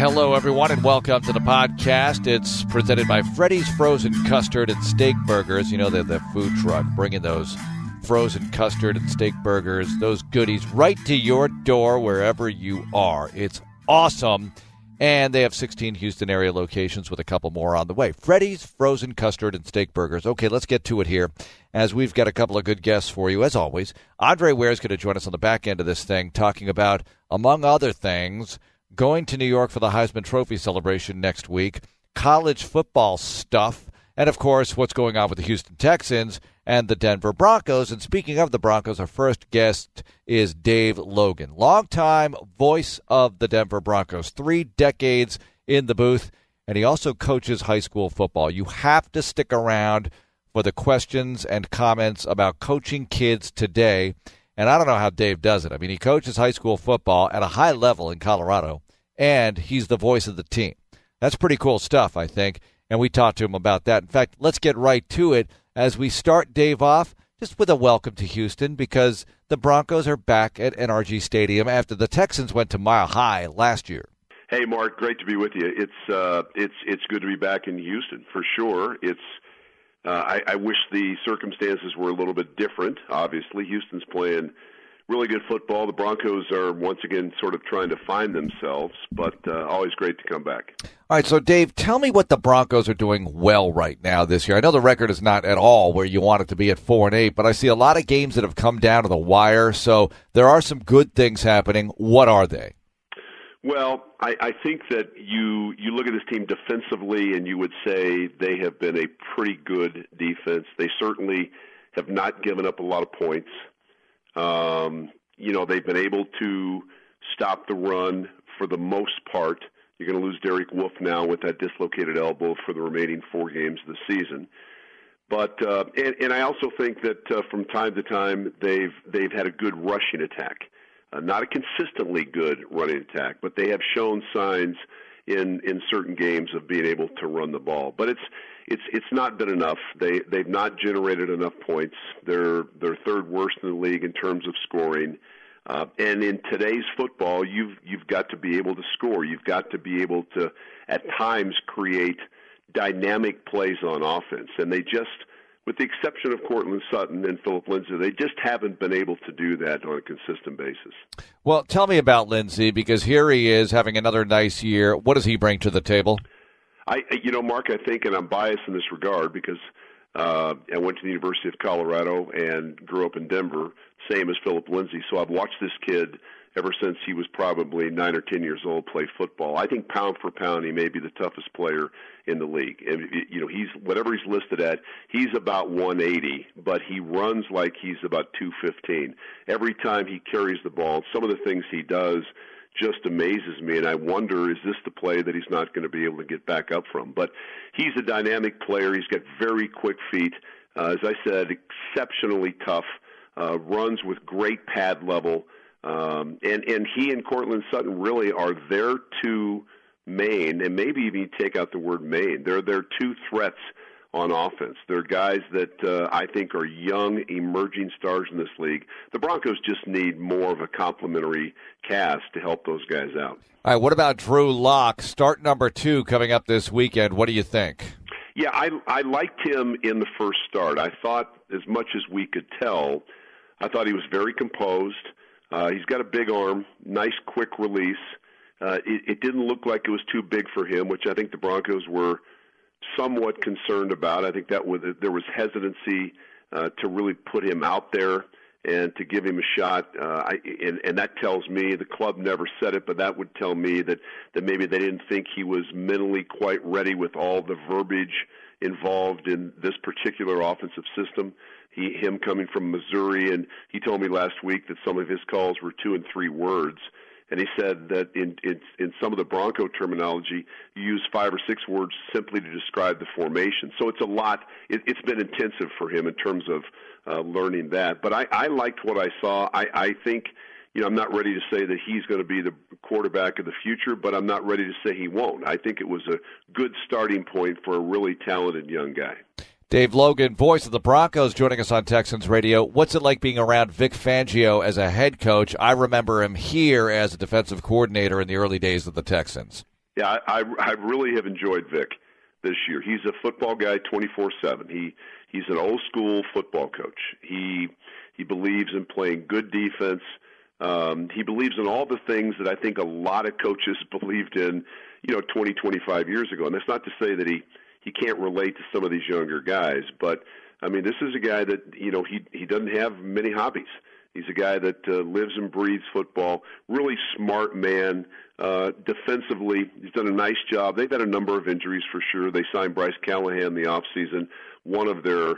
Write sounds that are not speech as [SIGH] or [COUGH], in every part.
Hello, everyone, and welcome to the podcast. It's presented by Freddy's Frozen Custard and Steak Burgers. You know, they're the food truck bringing those frozen custard and steak burgers, those goodies, right to your door wherever you are. It's awesome. And they have 16 Houston area locations with a couple more on the way. Freddy's Frozen Custard and Steak Burgers. Okay, let's get to it here as we've got a couple of good guests for you, as always. Andre Ware is going to join us on the back end of this thing, talking about, among other things, going to New York for the Heisman Trophy celebration next week, college football stuff, and of course, what's going on with the Houston Texans and the Denver Broncos. And speaking of the Broncos, our first guest is Dave Logan, longtime voice of the Denver Broncos, three decades in the booth, and he also coaches high school football. You have to stick around for the questions and comments about coaching kids today. And I don't know how Dave does it. I mean, he coaches high school football at a high level in Colorado, and he's the voice of the team. That's pretty cool stuff, I think. And we talked to him about that. In fact, let's get right to it as we start Dave off just with a welcome to Houston because the Broncos are back at NRG Stadium after the Texans went to Mile High last year. Hey, Mark, great to be with you. It's uh, it's it's good to be back in Houston for sure. It's uh, I, I wish the circumstances were a little bit different. Obviously, Houston's playing really good football. The Broncos are once again sort of trying to find themselves, but uh, always great to come back. All right, so Dave, tell me what the Broncos are doing well right now this year. I know the record is not at all where you want it to be at four and eight, but I see a lot of games that have come down to the wire. So there are some good things happening. What are they? Well, I, I think that you you look at this team defensively, and you would say they have been a pretty good defense. They certainly have not given up a lot of points. Um, you know, they've been able to stop the run for the most part. You're going to lose Derek Wolfe now with that dislocated elbow for the remaining four games of the season. But uh, and, and I also think that uh, from time to time they've they've had a good rushing attack, uh, not a consistently good running attack, but they have shown signs in in certain games of being able to run the ball. But it's it's it's not been enough. They they've not generated enough points. They're they're third worst in the league in terms of scoring. Uh, and in today's football, you've you've got to be able to score. You've got to be able to, at times, create dynamic plays on offense. And they just, with the exception of Courtland Sutton and Phillip Lindsay, they just haven't been able to do that on a consistent basis. Well, tell me about Lindsay because here he is having another nice year. What does he bring to the table? I, you know, Mark, I think, and I'm biased in this regard because uh, I went to the University of Colorado and grew up in Denver, same as Phillip Lindsay. So I've watched this kid ever since he was probably nine or ten years old play football. I think pound for pound, he may be the toughest player in the league. And you know, he's whatever he's listed at, he's about 180, but he runs like he's about 215 every time he carries the ball. Some of the things he does just amazes me, and I wonder is this the play that he's not going to be able to get back up from? But he's a dynamic player. He's got very quick feet. Uh, as I said, exceptionally tough. Uh, runs with great pad level, um, and and he and Courtland Sutton really are their two main, and maybe even take out the word main. They're their two threats on offense. They're guys that uh, I think are young, emerging stars in this league. The Broncos just need more of a complementary cast to help those guys out. All right, what about Drew Lock? Start number two coming up this weekend. What do you think? Yeah, I I liked him in the first start. I thought, as much as we could tell, I thought he was very composed. Uh, he's got a big arm, nice quick release. Uh, it, it didn't look like it was too big for him, which I think the Broncos were somewhat concerned about. I think that was, there was hesitancy uh, to really put him out there and to give him a shot. Uh, I, and, and that tells me the club never said it, but that would tell me that that maybe they didn't think he was mentally quite ready with all the verbiage involved in this particular offensive system. He, him coming from Missouri, and he told me last week that some of his calls were two and three words and he said that in, in in some of the Bronco terminology, you use five or six words simply to describe the formation. So it's a lot. It, it's been intensive for him in terms of uh, learning that. But I, I liked what I saw. I, I think. You know, I'm not ready to say that he's going to be the quarterback of the future, but I'm not ready to say he won't. I think it was a good starting point for a really talented young guy. Dave Logan, voice of the Broncos, joining us on Texans Radio. What's it like being around Vic Fangio as a head coach? I remember him here as a defensive coordinator in the early days of the Texans. Yeah, I, I really have enjoyed Vic this year. He's a football guy 24/7. He he's an old school football coach. He he believes in playing good defense. Um, he believes in all the things that I think a lot of coaches [LAUGHS] believed in, you know, 20, 25 years ago. And that's not to say that he he can't relate to some of these younger guys, but I mean, this is a guy that you know he he doesn't have many hobbies. He's a guy that uh, lives and breathes football. Really smart man. Uh, defensively, he's done a nice job. They've had a number of injuries for sure. They signed Bryce Callahan in the offseason, one of their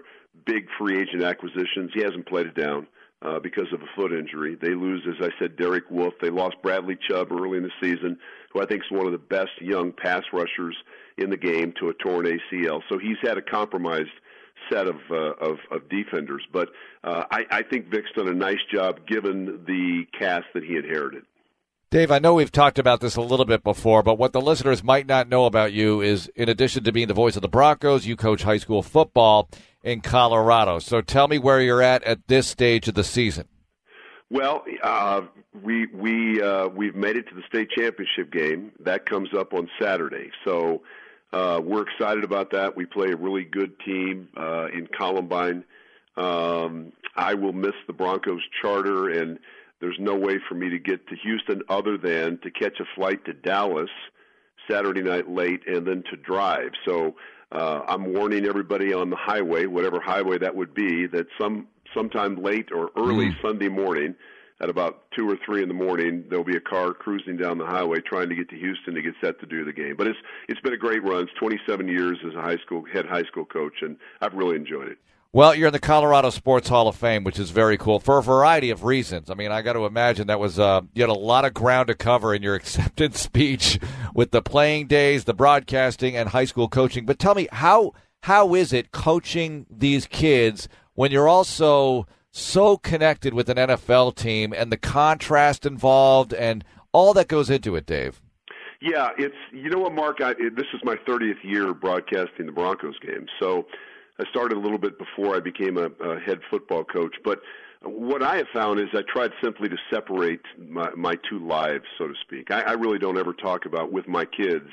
big free agent acquisitions. He hasn't played it down uh, because of a foot injury. They lose, as I said, Derek Wolfe. They lost Bradley Chubb early in the season, who I think is one of the best young pass rushers in the game to a torn ACL. So he's had a compromised set of uh, of, of defenders. But uh, I, I think Vic's done a nice job given the cast that he inherited. Dave, I know we've talked about this a little bit before, but what the listeners might not know about you is, in addition to being the voice of the Broncos, you coach high school football in Colorado. So tell me where you're at at this stage of the season. Well, uh, we we uh, we've made it to the state championship game. That comes up on Saturday, so uh, we're excited about that. We play a really good team uh, in Columbine. Um, I will miss the Broncos charter, and there's no way for me to get to Houston other than to catch a flight to Dallas Saturday night late and then to drive. So uh, I'm warning everybody on the highway, whatever highway that would be, that some sometime late or early mm. Sunday morning at about two or three in the morning, there'll be a car cruising down the highway trying to get to Houston to get set to do the game. But it's it's been a great run. It's 27 years as a high school head high school coach, and I've really enjoyed it. Well, you're in the Colorado Sports Hall of Fame, which is very cool for a variety of reasons. I mean, I got to imagine that was uh, you had a lot of ground to cover in your [LAUGHS] acceptance speech with the playing days, the broadcasting, and high school coaching. But tell me how how is it coaching these kids when you're also so connected with an NFL team and the contrast involved and all that goes into it, Dave. Yeah, it's you know what, Mark. I, this is my 30th year broadcasting the Broncos game, so I started a little bit before I became a, a head football coach. But what I have found is I tried simply to separate my, my two lives, so to speak. I, I really don't ever talk about with my kids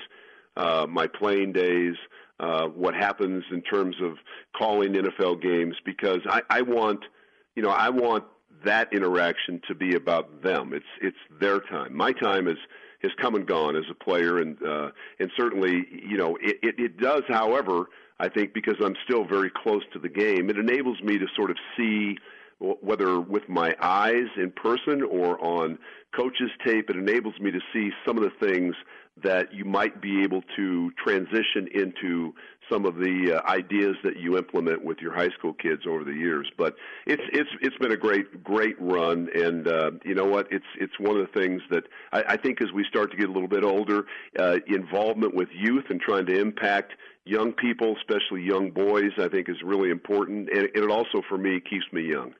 uh, my playing days, uh, what happens in terms of calling NFL games, because I, I want – you know, I want that interaction to be about them. It's it's their time. My time is has come and gone as a player, and uh, and certainly, you know, it, it, it does. However, I think because I'm still very close to the game, it enables me to sort of see whether with my eyes in person or on coaches tape, it enables me to see some of the things that you might be able to transition into some of the uh, ideas that you implement with your high school kids over the years. But it's it's it's been a great great run, and uh, you know what? It's it's one of the things that I, I think as we start to get a little bit older, uh, involvement with youth and trying to impact young people, especially young boys, I think is really important, and, and it also for me keeps me young.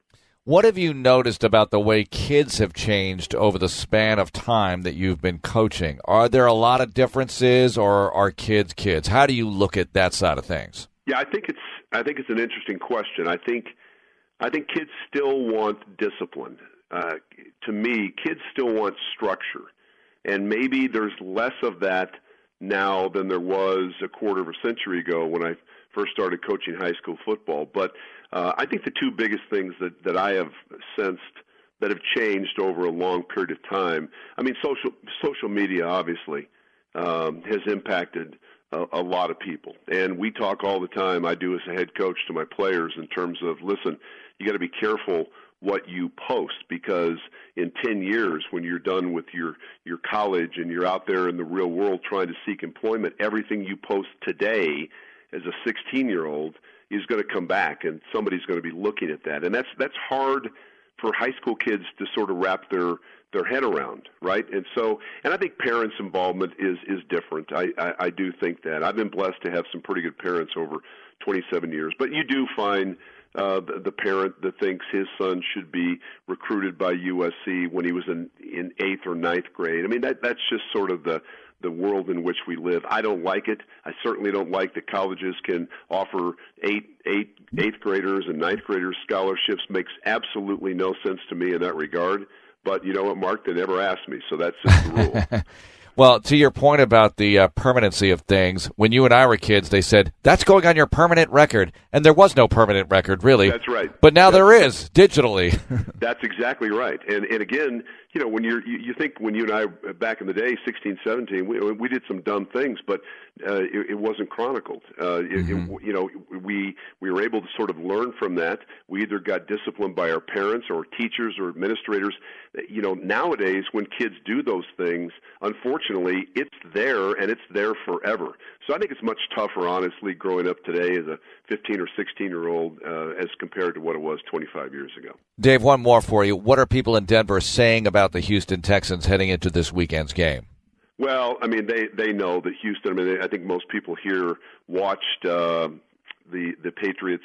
What have you noticed about the way kids have changed over the span of time that you've been coaching? Are there a lot of differences, or are kids kids? How do you look at that side of things? Yeah, I think it's I think it's an interesting question. I think I think kids still want discipline. Uh, to me, kids still want structure, and maybe there's less of that now than there was a quarter of a century ago when I first started coaching high school football. But uh, I think the two biggest things that, that I have sensed that have changed over a long period of time. I mean, social social media obviously um, has impacted a, a lot of people, and we talk all the time. I do as a head coach to my players in terms of listen, you got to be careful what you post because in 10 years when you're done with your your college and you're out there in the real world trying to seek employment everything you post today as a 16 year old is going to come back and somebody's going to be looking at that. And that's that's hard for high school kids to sort of wrap their their head around right? And so and i think parents involvement is is different. I i, I do think that. I've been blessed to have some pretty good parents over 27 years. But you do find uh, the, the parent that thinks his son should be recruited by USC when he was in in eighth or ninth grade. I mean that that's just sort of the the world in which we live. I don't like it. I certainly don't like that colleges can offer eight, eight, eighth graders and ninth graders scholarships. Makes absolutely no sense to me in that regard. But you know what, Mark? They never asked me, so that's just the rule. [LAUGHS] Well, to your point about the uh, permanency of things, when you and I were kids, they said that's going on your permanent record, and there was no permanent record, really. That's right. But now that's, there is digitally. [LAUGHS] that's exactly right. And and again, you know, when you're you, you think when you and I back in the day, 16, 17, we we did some dumb things, but uh, it, it wasn't chronicled. Uh, mm-hmm. it, you know, we we were able to sort of learn from that. We either got disciplined by our parents or teachers or administrators. You know, nowadays when kids do those things, unfortunately, it's there and it's there forever. So I think it's much tougher, honestly, growing up today as a 15 or 16 year old uh, as compared to what it was 25 years ago. Dave, one more for you. What are people in Denver saying about the Houston Texans heading into this weekend's game? Well, I mean, they they know that Houston. I mean, they, I think most people here watched uh, the the Patriots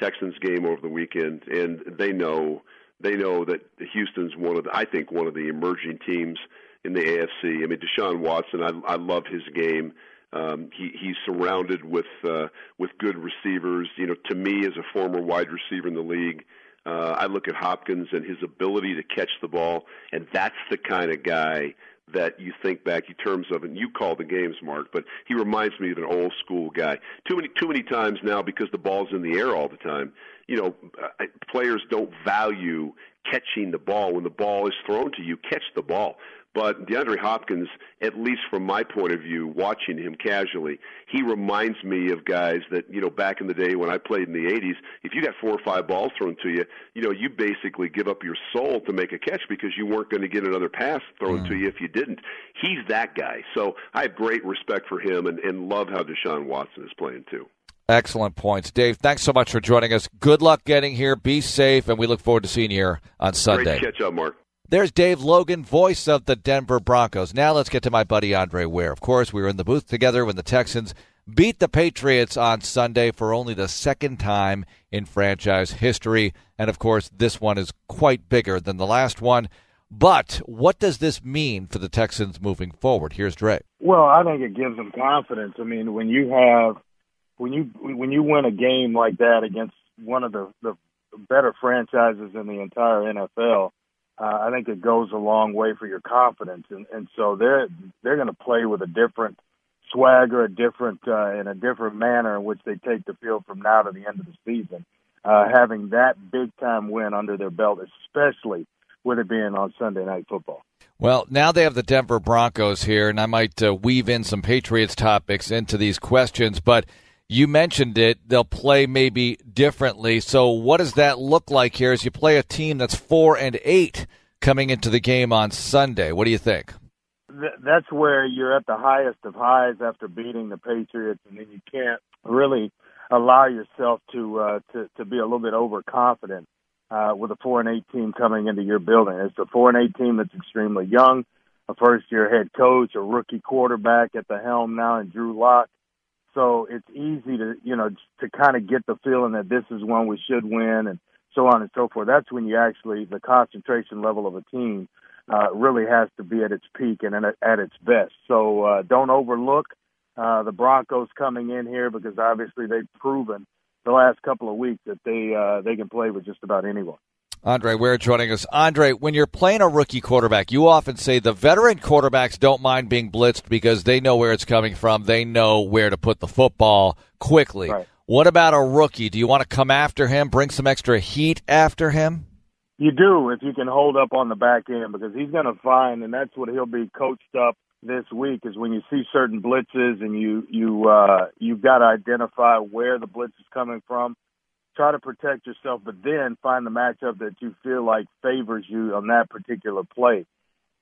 Texans game over the weekend, and they know they know that Houston's one of the, I think one of the emerging teams in the AFC. I mean, Deshaun Watson, I I love his game. Um, he he's surrounded with uh, with good receivers. You know, to me, as a former wide receiver in the league, uh, I look at Hopkins and his ability to catch the ball, and that's the kind of guy that you think back in terms of, and you call the games, Mark, but he reminds me of an old school guy. Too many, too many times now because the ball's in the air all the time. You know, uh, players don't value catching the ball when the ball is thrown to you. Catch the ball. But DeAndre Hopkins, at least from my point of view, watching him casually, he reminds me of guys that, you know, back in the day when I played in the 80s, if you got four or five balls thrown to you, you know, you basically give up your soul to make a catch because you weren't going to get another pass thrown mm. to you if you didn't. He's that guy. So I have great respect for him and, and love how Deshaun Watson is playing too. Excellent points. Dave, thanks so much for joining us. Good luck getting here. Be safe, and we look forward to seeing you here on Sunday. Great catch up, Mark. There's Dave Logan, voice of the Denver Broncos. Now let's get to my buddy Andre Ware. Of course, we were in the booth together when the Texans beat the Patriots on Sunday for only the second time in franchise history. And of course, this one is quite bigger than the last one. But what does this mean for the Texans moving forward? Here's Dre. Well, I think it gives them confidence. I mean, when you have when you when you win a game like that against one of the, the better franchises in the entire NFL, uh, I think it goes a long way for your confidence. And, and so they're they're going to play with a different swagger, a different uh, in a different manner in which they take the field from now to the end of the season. Uh, having that big time win under their belt, especially with it being on Sunday Night Football. Well, now they have the Denver Broncos here, and I might uh, weave in some Patriots topics into these questions, but you mentioned it. They'll play maybe differently. So, what does that look like here as you play a team that's four and eight coming into the game on Sunday? What do you think? That's where you're at the highest of highs after beating the Patriots, and then you can't really allow yourself to uh, to to be a little bit overconfident uh, with a four and eight team coming into your building. It's a four and eight team that's extremely young, a first year head coach, a rookie quarterback at the helm now, and Drew Lock so it's easy to, you know, to kind of get the feeling that this is one we should win and so on and so forth. That's when you actually, the concentration level of a team uh, really has to be at its peak and at its best. So uh, don't overlook uh, the Broncos coming in here because obviously they've proven the last couple of weeks that they uh, they can play with just about anyone. Andre Ware joining us. Andre, when you're playing a rookie quarterback, you often say the veteran quarterbacks don't mind being blitzed because they know where it's coming from. They know where to put the football quickly. Right. What about a rookie? Do you want to come after him, bring some extra heat after him? You do if you can hold up on the back end because he's going to find, and that's what he'll be coached up this week is when you see certain blitzes and you you uh, you've got to identify where the blitz is coming from try to protect yourself, but then find the matchup that you feel like favors you on that particular play.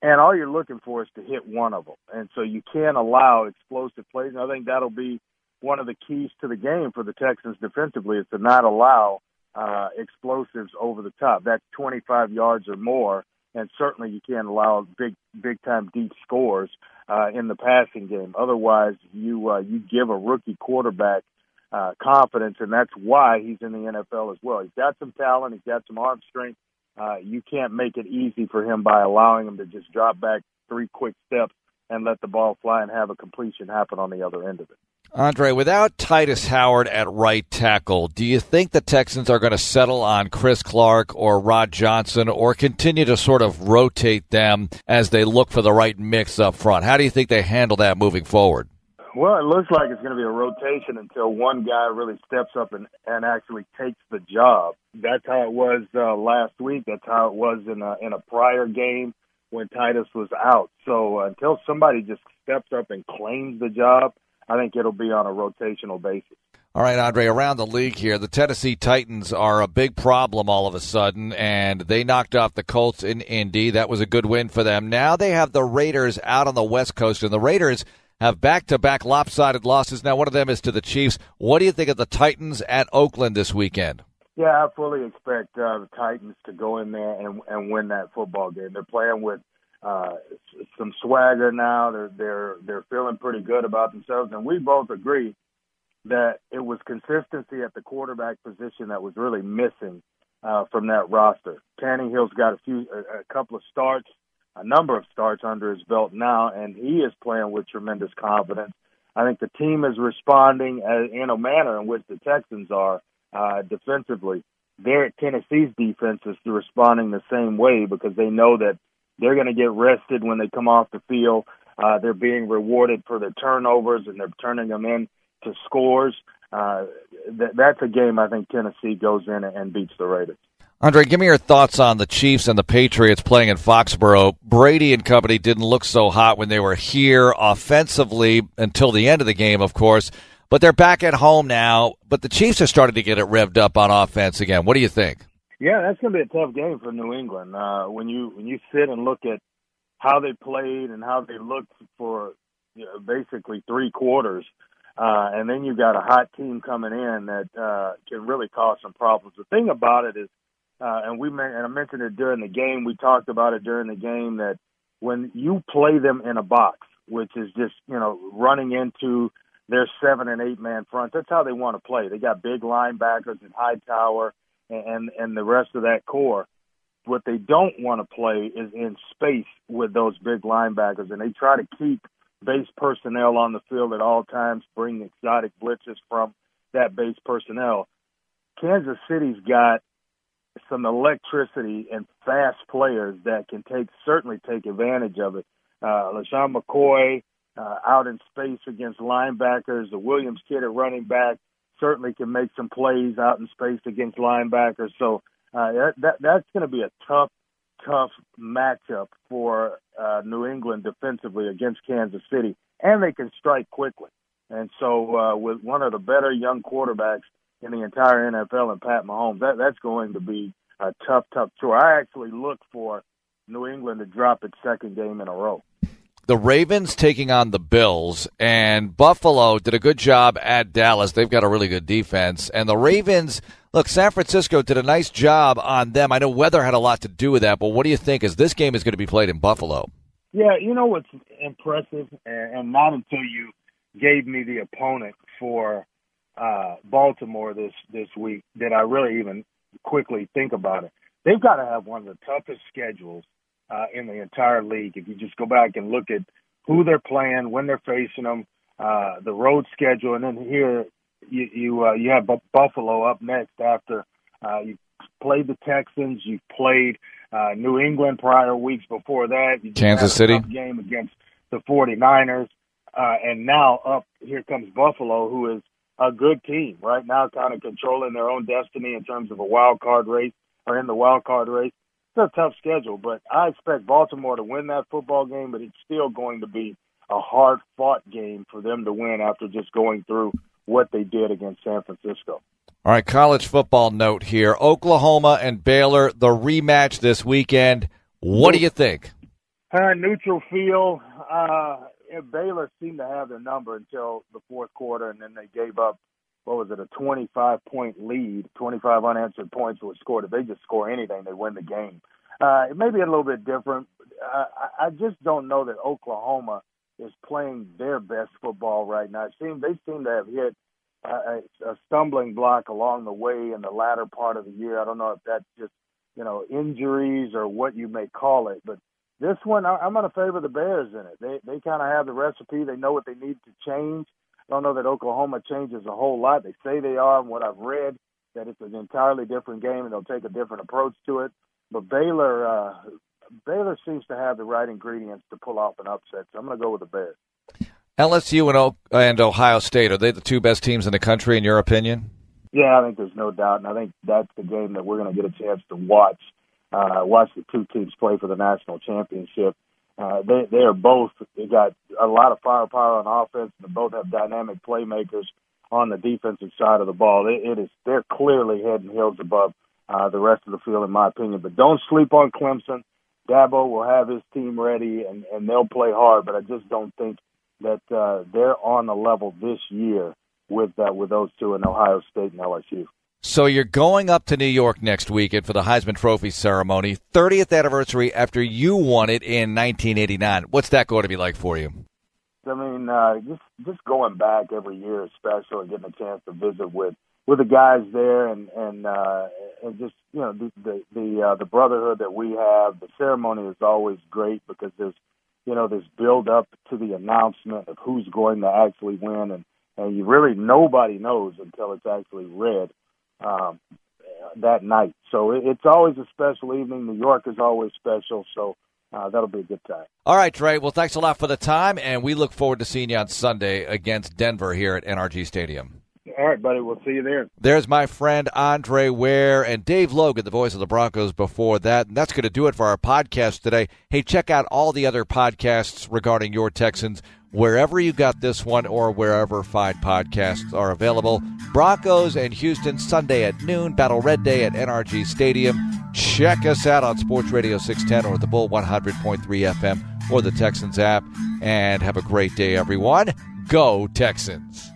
And all you're looking for is to hit one of them. And so you can't allow explosive plays. And I think that'll be one of the keys to the game for the Texans defensively is to not allow uh, explosives over the top. That's 25 yards or more. And certainly you can't allow big, big time deep scores uh, in the passing game. Otherwise, you uh, you give a rookie quarterback uh, confidence, and that's why he's in the NFL as well. He's got some talent, he's got some arm strength. Uh, you can't make it easy for him by allowing him to just drop back three quick steps and let the ball fly and have a completion happen on the other end of it. Andre, without Tytus Howard at right tackle, do you think the Texans are going to settle on Chris Clark or Rod Johnson or continue to sort of rotate them as they look for the right mix up front? How do you think they handle that moving forward? Well, it looks like it's going to be a rotation until one guy really steps up and, and actually takes the job. That's how it was uh, last week. That's how it was in a, in a prior game when Tytus was out. So uh, until somebody just steps up and claims the job, I think it'll be on a rotational basis. All right, Andre, around the league here, the Tennessee Titans are a big problem all of a sudden, and they knocked off the Colts in Indy. That was a good win for them. Now they have the Raiders out on the West Coast, and the Raiders have back to back lopsided losses. Now, one of them is to the Chiefs. What do you think of the Titans at Oakland this weekend? Yeah, I fully expect uh, the Titans to go in there and, and win that football game. They're playing with uh, some swagger now. They're they're they're feeling pretty good about themselves, and we both agree that it was consistency at the quarterback position that was really missing uh, from that roster. Tannehill's got a few a, a couple of starts a number of starts under his belt now, and he is playing with tremendous confidence. I think the team is responding in a manner in which the Texans are uh, defensively. Their Tennessee's defense is responding the same way because they know that they're going to get rested when they come off the field. Uh, they're being rewarded for their turnovers and they're turning them in to scores. Uh, th- that's a game I think Tennessee goes in and beats the Raiders. Andre, give me your thoughts on the Chiefs and the Patriots playing in Foxborough. Brady and company didn't look so hot when they were here offensively until the end of the game, of course, but they're back at home now. But the Chiefs are starting to get it revved up on offense again. What do you think? Yeah, that's going to be a tough game for New England. Uh, when you when you sit and look at how they played and how they looked for you know, basically three quarters, uh, and then you've got a hot team coming in that uh, can really cause some problems. The thing about it is uh, and we and I mentioned it during the game. We talked about it during the game that when you play them in a box, which is just you know running into their seven and eight man front, that's how they want to play. They got big linebackers and high Hightower and and the rest of that core. What they don't want to play is in space with those big linebackers, and they try to keep base personnel on the field at all times, bring exotic blitzes from that base personnel. Kansas City's got some electricity and fast players that can take certainly take advantage of it. Uh, LeSean McCoy uh, out in space against linebackers. The Williams kid at running back certainly can make some plays out in space against linebackers. So uh, that, that that's going to be a tough, tough matchup for uh, New England defensively against Kansas City, and they can strike quickly. And so, uh, with one of the better young quarterbacks in the entire NFL and Pat Mahomes. That that's going to be a tough, tough tour. I actually look for New England to drop its second game in a row. The Ravens taking on the Bills, and Buffalo did a good job at Dallas. They've got a really good defense. And the Ravens, look, San Francisco did a nice job on them. I know weather had a lot to do with that, but what do you think as this game is going to be played in Buffalo? Yeah, you know what's impressive, and not until you gave me the opponent for uh, Baltimore this this week did I really even quickly think about it. They've got to have one of the toughest schedules uh, in the entire league. If you just go back and look at who they're playing, when they're facing them, uh, the road schedule, and then here you you, uh, you have Buffalo up next after uh, you played the Texans, you played uh, New England prior weeks before that, you Kansas City game against the 49ers, uh, and now up here comes Buffalo, who is a good team right now, kind of controlling their own destiny in terms of a wild card race or in the wild card race. It's a tough schedule, but I expect Baltimore to win that football game, but it's still going to be a hard fought game for them to win after just going through what they did against San Francisco. All right, college football note here Oklahoma and Baylor, the rematch this weekend. What do you think? Uh, neutral field. Uh, Baylor seemed to have their number until the fourth quarter, and then they gave up. What was it? A 25 point lead, 25 unanswered points was scored. If they just score anything, they win the game. Uh, it may be a little bit different. Uh, I just don't know that Oklahoma is playing their best football right now. It seems they seem to have hit a, a stumbling block along the way in the latter part of the year. I don't know if that's just you know injuries or what you may call it, but this one, I'm going to favor the Bears in it. They they kind of have the recipe. They know what they need to change. I don't know that Oklahoma changes a whole lot. They say they are, and what I've read, that it's an entirely different game and they'll take a different approach to it. But Baylor, uh, Baylor seems to have the right ingredients to pull off an upset. So I'm going to go with the Bears. LSU and, o- and Ohio State are they the two best teams in the country in your opinion? Yeah, I think there's no doubt, and I think that's the game that we're going to get a chance to watch. Uh, watch the two teams play for the national championship. Uh, they they are both they got a lot of firepower on offense, and they both have dynamic playmakers on the defensive side of the ball. It, it is they're clearly head and heels above uh, the rest of the field, in my opinion. But don't sleep on Clemson. Dabo will have his team ready, and and they'll play hard. But I just don't think that uh, they're on the level this year with uh, with those two in Ohio State and LSU. So you're going up to New York next weekend for the Heisman Trophy ceremony, 30th anniversary after you won it in 1989. What's that going to be like for you? I mean, uh, just just going back every year is special, and getting a chance to visit with with the guys there, and and uh, and just you know the the the, uh, the brotherhood that we have. The ceremony is always great because there's you know this build up to the announcement of who's going to actually win, and and you really nobody knows until it's actually read um, that night. So it, it's always a special evening. New York is always special. So uh, that'll be a good time. All right, Trey. Well, thanks a lot for the time, and we look forward to seeing you on Sunday against Denver here at NRG Stadium. All right, buddy. We'll see you there. There's my friend Andre Ware and Dave Logan, the voice of the Broncos before that. And that's going to do it for our podcast today. Hey, check out all the other podcasts regarding your Texans wherever you got this one or wherever fine podcasts are available. Broncos and Houston Sunday at noon, Battle Red Day at NRG Stadium. Check us out on Sports Radio 610 or the Bull 100.3 FM or the Texans app. And have a great day, everyone. Go Texans.